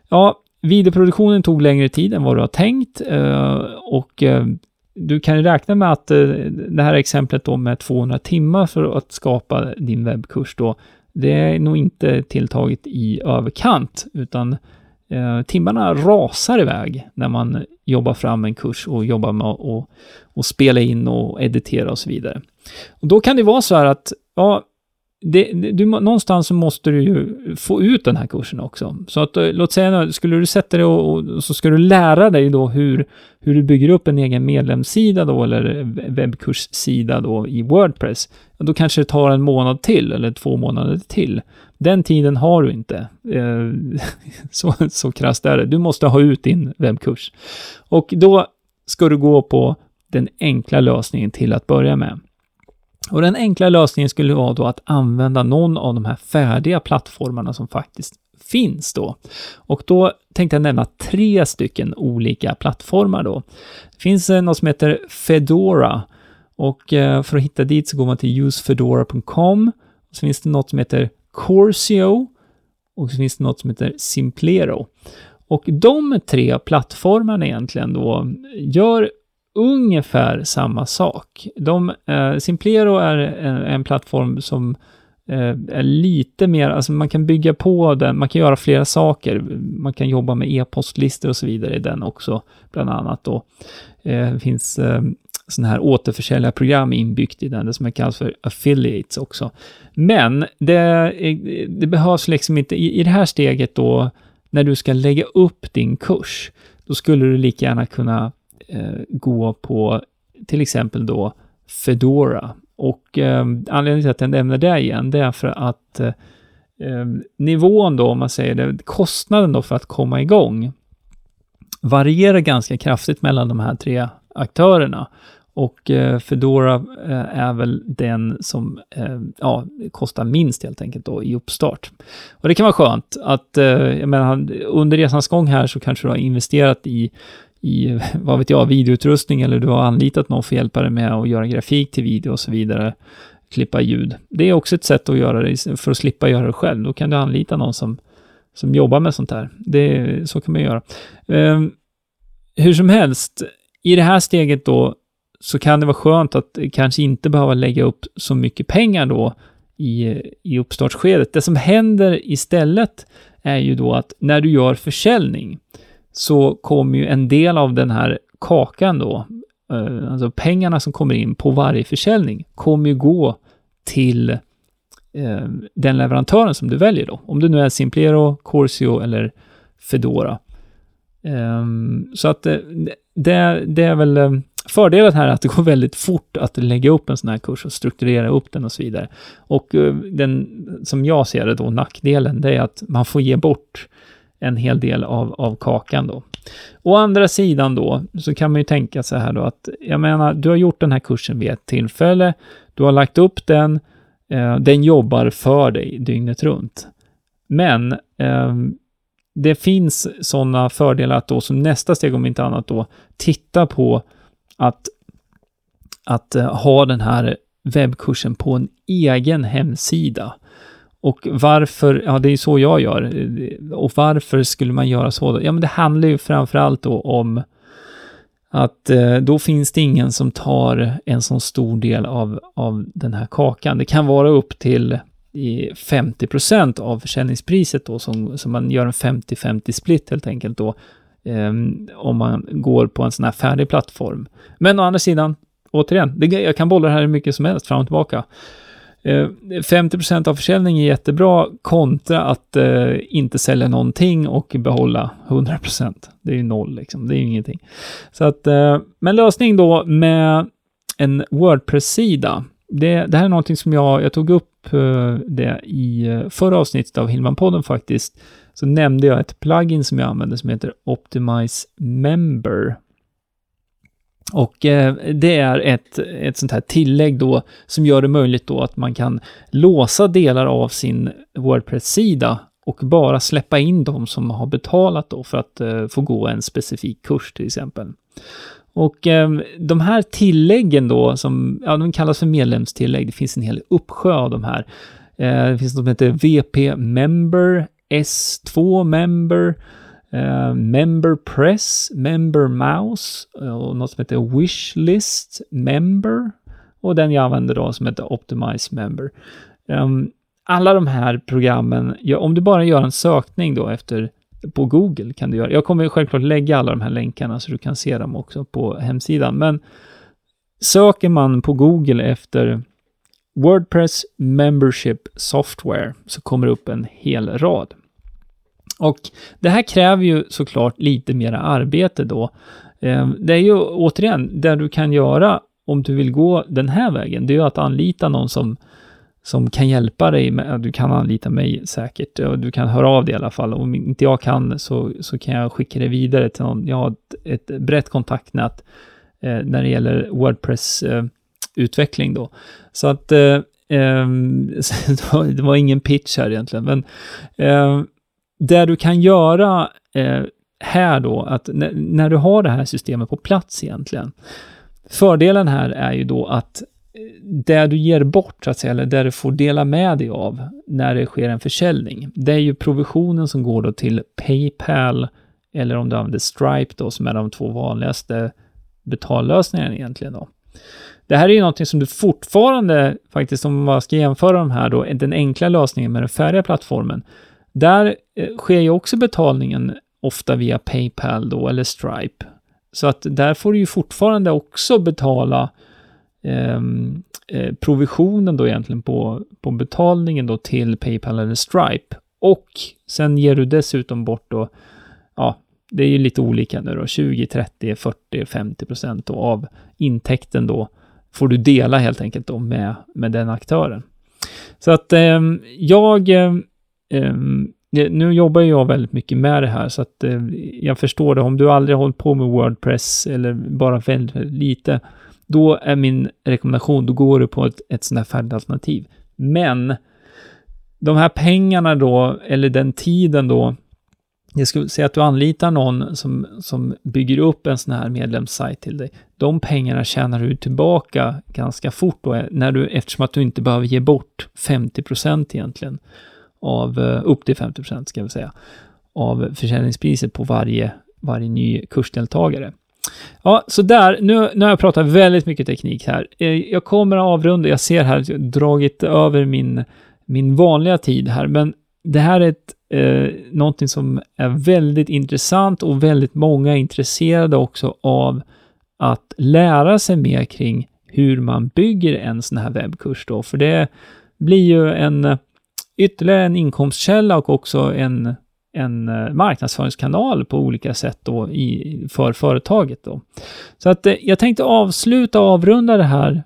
ja, videoproduktionen tog längre tid än vad du har tänkt eh, och du kan räkna med att eh, det här exemplet då med 200 timmar för att skapa din webbkurs då, det är nog inte tilltaget i överkant, utan eh, timmarna rasar iväg när man jobbar fram en kurs och jobbar med att och spela in och editera och så vidare. Och då kan det vara så här att, ja, det, du, någonstans måste du ju få ut den här kursen också. Så att, eh, låt säga, skulle du sätta dig och, och, så ska du lära dig då hur, hur du bygger upp en egen medlemssida då, eller webbkurssida då i Wordpress. Då kanske det tar en månad till, eller två månader till. Den tiden har du inte. Eh, (laughs) så, så krasst är det. Du måste ha ut din webbkurs. Och då ska du gå på den enkla lösningen till att börja med. Och den enkla lösningen skulle vara då att använda någon av de här färdiga plattformarna som faktiskt finns då. Och då tänkte jag nämna tre stycken olika plattformar då. Det finns eh, något som heter Fedora och eh, för att hitta dit så går man till usefedora.com. Så finns det något som heter Corsio och så finns det något som heter Simplero. Och de tre plattformarna egentligen då gör ungefär samma sak. De, eh, Simplero är en, en plattform som eh, är lite mer, alltså man kan bygga på den, man kan göra flera saker. Man kan jobba med e-postlistor och så vidare i den också, bland annat då. Eh, det finns eh, sådana här återförsäljarprogram inbyggt i den, det som kallas för affiliates också. Men det, eh, det behövs liksom inte, i, i det här steget då, när du ska lägga upp din kurs, då skulle du lika gärna kunna Eh, gå på till exempel då Fedora. Och eh, anledningen till att jag nämner det igen, det är för att eh, ehm, nivån då, om man säger det, kostnaden då för att komma igång varierar ganska kraftigt mellan de här tre aktörerna. Och eh, Fedora eh, är väl den som eh, ja, kostar minst helt enkelt då i uppstart. Och det kan vara skönt att, eh, jag menar, under resans gång här så kanske du har investerat i i, vad vet jag, videoutrustning eller du har anlitat någon för att hjälpa dig med att göra grafik till video och så vidare. klippa ljud. Det är också ett sätt att göra det för att slippa göra det själv. Då kan du anlita någon som, som jobbar med sånt här. Det, så kan man göra. Um, hur som helst, i det här steget då så kan det vara skönt att kanske inte behöva lägga upp så mycket pengar då i, i uppstartsskedet. Det som händer istället är ju då att när du gör försäljning så kommer ju en del av den här kakan då, eh, alltså pengarna som kommer in på varje försäljning, kommer ju gå till eh, den leverantören som du väljer då. Om det nu är Simplero, Corsio eller Fedora. Ehm, så att eh, det, det är väl fördelen här är att det går (laughs) väldigt fort att lägga upp en sån här kurs och strukturera upp den och så vidare. Och den, som jag ser det då, nackdelen, det är att man får ge bort en hel del av, av kakan då. Å andra sidan då, så kan man ju tänka så här då att, jag menar, du har gjort den här kursen vid ett tillfälle, du har lagt upp den, eh, den jobbar för dig dygnet runt. Men eh, det finns sådana fördelar att då som nästa steg, om inte annat då, titta på att, att eh, ha den här webbkursen på en egen hemsida. Och varför, ja det är så jag gör. Och varför skulle man göra så? Ja men det handlar ju framförallt då om att eh, då finns det ingen som tar en så stor del av, av den här kakan. Det kan vara upp till 50% av försäljningspriset då, som, som man gör en 50-50 split helt enkelt då, eh, om man går på en sån här färdig plattform. Men å andra sidan, återigen, det, jag kan bolla det här hur mycket som helst fram och tillbaka. Eh, 50 av försäljning är jättebra kontra att eh, inte sälja någonting och behålla 100% Det är ju noll liksom, det är ju ingenting. Så att, eh, men lösning då med en Wordpress-sida. Det, det här är någonting som jag, jag tog upp Eh, det i eh, förra avsnittet av Hillman-podden faktiskt, så nämnde jag ett plugin som jag använder som heter Optimize Member. Och eh, det är ett, ett sånt här tillägg då som gör det möjligt då att man kan låsa delar av sin Wordpress-sida och bara släppa in de som har betalat då för att eh, få gå en specifik kurs till exempel. Och eh, de här tilläggen då, som ja, de kallas för medlemstillägg, det finns en hel uppsjö av de här. Eh, det finns något som heter VP Member, S2 Member, Uh, Member Press, Member Mouse och något som heter Wishlist Member och den jag använder då som heter Optimize Member. Um, alla de här programmen, ja, om du bara gör en sökning då efter på Google kan du göra. Jag kommer självklart lägga alla de här länkarna så du kan se dem också på hemsidan. Men söker man på Google efter Wordpress Membership Software så kommer det upp en hel rad. Och det här kräver ju såklart lite mera arbete då. Ehm, det är ju återigen, det du kan göra om du vill gå den här vägen, det är ju att anlita någon som som kan hjälpa dig. Med, du kan anlita mig säkert och du kan höra av dig i alla fall. Om inte jag kan så, så kan jag skicka det vidare till någon. Jag har ett, ett brett kontaktnät eh, när det gäller Wordpress-utveckling eh, då. Så att eh, ehm, (laughs) det var ingen pitch här egentligen, men eh, det du kan göra eh, här då, att när du har det här systemet på plats egentligen, fördelen här är ju då att eh, det du ger bort, så att säga, eller det du får dela med dig av när det sker en försäljning, det är ju provisionen som går då till Paypal, eller om du använder Stripe då, som är de två vanligaste betallösningarna egentligen då. Det här är ju någonting som du fortfarande, faktiskt om man ska jämföra de här då, den enkla lösningen med den färdiga plattformen, där eh, sker ju också betalningen ofta via Paypal då, eller Stripe. Så att där får du ju fortfarande också betala ehm, eh, provisionen då egentligen på, på betalningen då till Paypal eller Stripe. Och sen ger du dessutom bort då, ja, det är ju lite olika nu då, 20, 30, 40, 50 procent av intäkten då får du dela helt enkelt då med, med den aktören. Så att eh, jag, eh, Ehm, nu jobbar jag väldigt mycket med det här så att eh, jag förstår det. Om du aldrig har hållit på med Wordpress eller bara väldigt, väldigt lite då är min rekommendation, då går du på ett, ett sånt här färdigt alternativ. Men de här pengarna då, eller den tiden då, jag skulle säga att du anlitar någon som, som bygger upp en sån här medlemssajt till dig. De pengarna tjänar du tillbaka ganska fort då, när du, eftersom att du inte behöver ge bort 50% egentligen av, eh, upp till 50 procent, ska vi säga, av försäljningspriset på varje, varje ny kursdeltagare. Ja, så där, nu, nu har jag pratat väldigt mycket teknik här. Eh, jag kommer att avrunda, jag ser här, att jag dragit över min, min vanliga tid här, men det här är ett, eh, någonting som är väldigt intressant och väldigt många är intresserade också av att lära sig mer kring hur man bygger en sån här webbkurs då, för det blir ju en ytterligare en inkomstkälla och också en, en eh, marknadsföringskanal på olika sätt då i, för företaget då. Så att eh, jag tänkte avsluta och avrunda det här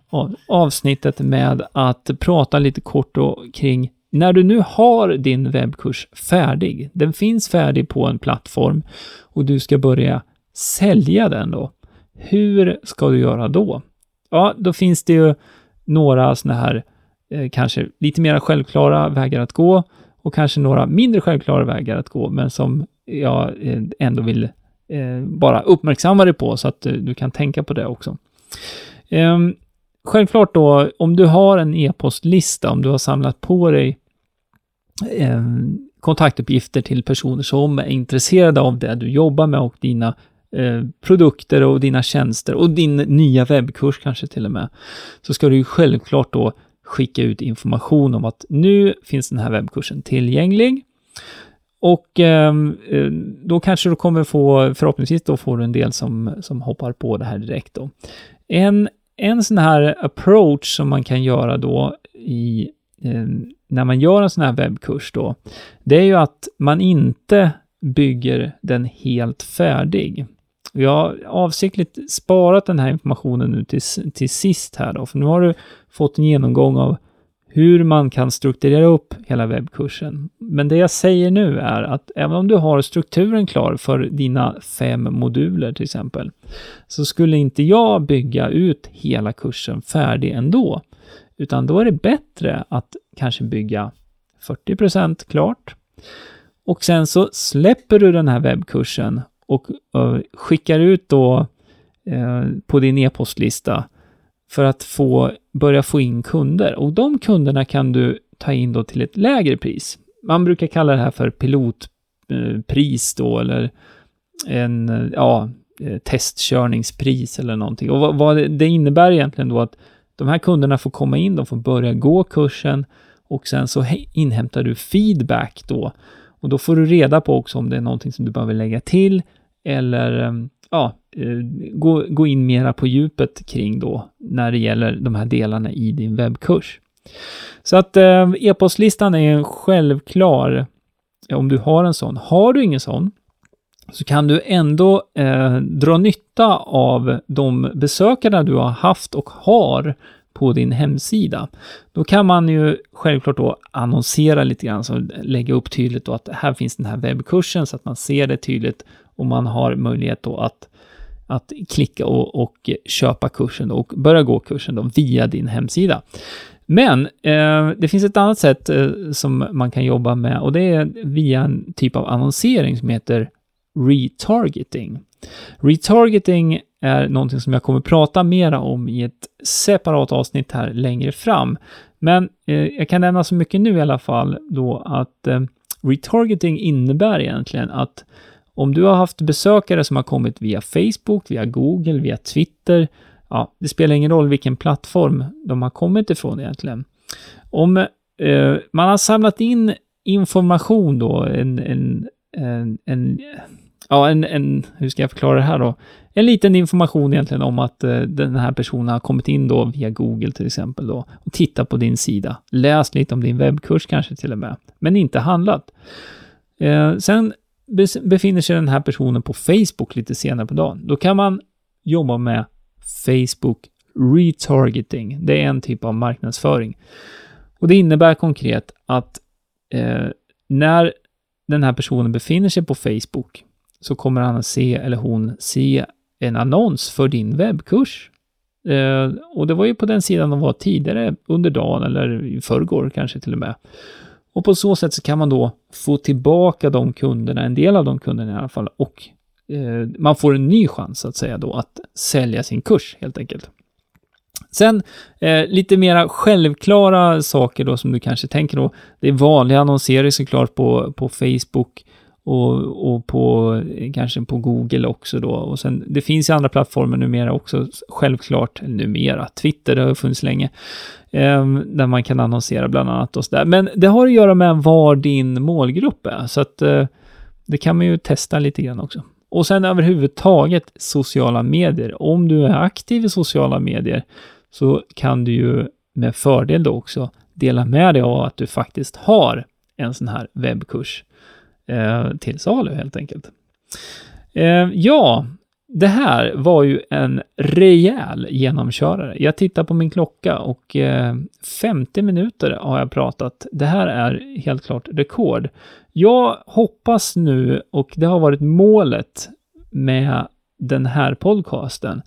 avsnittet med att prata lite kort då kring när du nu har din webbkurs färdig, den finns färdig på en plattform och du ska börja sälja den då. Hur ska du göra då? Ja, då finns det ju några sådana här eh, kanske lite mer självklara vägar att gå och kanske några mindre självklara vägar att gå, men som jag eh, ändå vill eh, bara uppmärksamma dig på så att eh, du kan tänka på det också. Eh, självklart då, om du har en e-postlista, om du har samlat på dig eh, kontaktuppgifter till personer som är intresserade av det du jobbar med och dina eh, produkter och dina tjänster och din nya webbkurs kanske till och med, så ska du ju självklart då skicka ut information om att nu finns den här webbkursen tillgänglig. Och ehm, eh, då kanske du kommer få, förhoppningsvis då får du en del som, som hoppar på det här direkt då. En en sån här approach som man kan göra då i, eh, när man gör en sån här webbkurs då, det är ju att man inte bygger den helt färdig. Jag har avsiktligt sparat den här informationen nu till, till sist här då, för nu har du fått en genomgång av hur man kan strukturera upp hela webbkursen. Men det jag säger nu är att även om du har strukturen klar för dina fem moduler till exempel, så skulle inte jag bygga ut hela kursen färdig ändå, utan då är det bättre att kanske bygga 40% klart och sen så släpper du den här webbkursen och eh, skickar ut då eh, på din e-postlista för att få, börja få in kunder. Och de kunderna kan du ta in då till ett lägre pris. Man brukar kalla det här för pilotpris eh, då, eller en, ja, eh, testkörningspris eller någonting. Och vad, vad det innebär egentligen då att de här kunderna får komma in, de får börja gå kursen och sen så inhämtar du feedback då. Och då får du reda på också om det är någonting som du behöver lägga till eller eh, ja, Eh, gå, gå in mera på djupet kring då när det gäller de här delarna i din webbkurs. Så att eh, e-postlistan är en självklar eh, om du har en sån. Har du ingen sån så kan du ändå eh, dra nytta av de besökare du har haft och har på din hemsida. Då kan man ju självklart då annonsera lite grann, så lägga upp tydligt då att här finns den här webbkursen så att man ser det tydligt och man har möjlighet då att, att klicka och, och köpa kursen då, och börja gå kursen då via din hemsida. Men eh, det finns ett annat sätt eh, som man kan jobba med och det är via en typ av annonsering som heter retargeting. Retargeting är någonting som jag kommer prata mera om i ett separat avsnitt här längre fram. Men eh, jag kan nämna så mycket nu i alla fall då att eh, retargeting innebär egentligen att om du har haft besökare som har kommit via Facebook, via Google, via Twitter, ja, det spelar ingen roll vilken plattform de har kommit ifrån egentligen. Om eh, man har samlat in information då, en, en, en, en ja, en, en, hur ska jag förklara det här då? En liten information egentligen om att eh, den här personen har kommit in då via Google till exempel då och tittat på din sida. Läst lite om din webbkurs kanske till och med, men inte handlat. Eh, sen befinner sig den här personen på Facebook lite senare på dagen. Då kan man jobba med Facebook retargeting. Det är en typ av marknadsföring. Och det innebär konkret att eh, när den här personen befinner sig på Facebook så kommer han att se, eller hon, se en annons för din webbkurs. Eh, och det var ju på den sidan de var tidigare under dagen eller i förrgår kanske till och med. Och på så sätt så kan man då få tillbaka de kunderna, en del av de kunderna i alla fall, och eh, man får en ny chans att säga då att sälja sin kurs helt enkelt. Sen eh, lite mera självklara saker då som du kanske tänker då. Det är vanliga annonsering såklart på, på Facebook och, och på kanske på Google också då. Och sen, det finns ju andra plattformar numera också, självklart, numera, Twitter, det har funnits länge, eh, där man kan annonsera bland annat och sådär. Men det har att göra med var din målgrupp är, så att eh, det kan man ju testa lite grann också. Och sen överhuvudtaget sociala medier. Om du är aktiv i sociala medier så kan du ju med fördel då också dela med dig av att du faktiskt har en sån här webbkurs eh, till salu helt enkelt. Eh, ja, det här var ju en rejäl genomkörare. Jag tittar på min klocka och eh, 50 minuter har jag pratat. Det här är helt klart rekord. Jag hoppas nu, och det har varit målet med den här podcasten,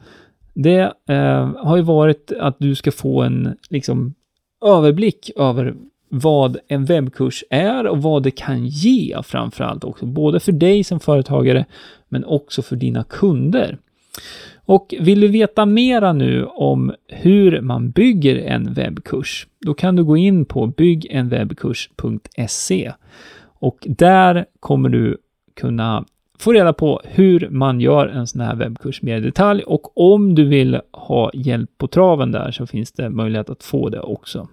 det eh, har ju varit att du ska få en liksom, överblick över vad en webbkurs är och vad det kan ge framförallt också, både för dig som företagare men också för dina kunder. Och vill du veta mera nu om hur man bygger en webbkurs, då kan du gå in på byggenwebbkurs.se och där kommer du kunna få reda på hur man gör en sån här webbkurs mer i detalj och om du vill ha hjälp på traven där så finns det möjlighet att få det också.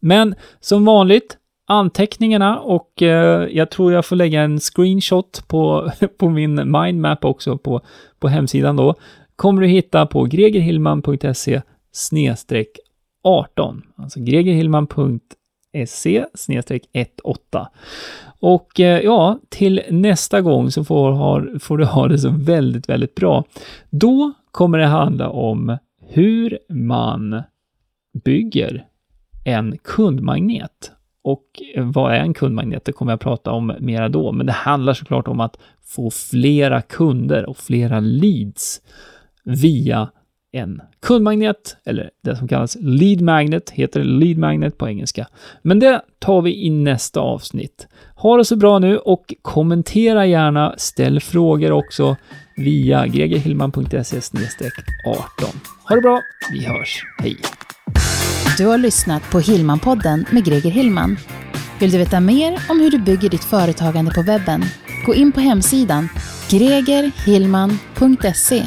Men som vanligt, anteckningarna och eh, jag tror jag får lägga en screenshot på, (laughs) på min mindmap också på, på hemsidan då. Kommer du hitta på gregerhillman.se 18. Alltså gregerhillman.se 18. Och eh, ja, till nästa gång så får, har, får du ha det så väldigt, väldigt bra. Då kommer det handla om hur man bygger en kundmagnet. Och vad är en kundmagnet? Det kommer jag prata om mera då, men det handlar såklart om att få flera kunder och flera leads via en kundmagnet, eller det som kallas lead magnet, heter lead magnet på engelska. Men det tar vi i nästa avsnitt. Ha det så bra nu och kommentera gärna, ställ frågor också via gregerhillman.se 18. Ha det bra, vi hörs, hej! Du har lyssnat på Hillmanpodden med Greger Hillman. Vill du veta mer om hur du bygger ditt företagande på webben? Gå in på hemsidan gregerhillman.se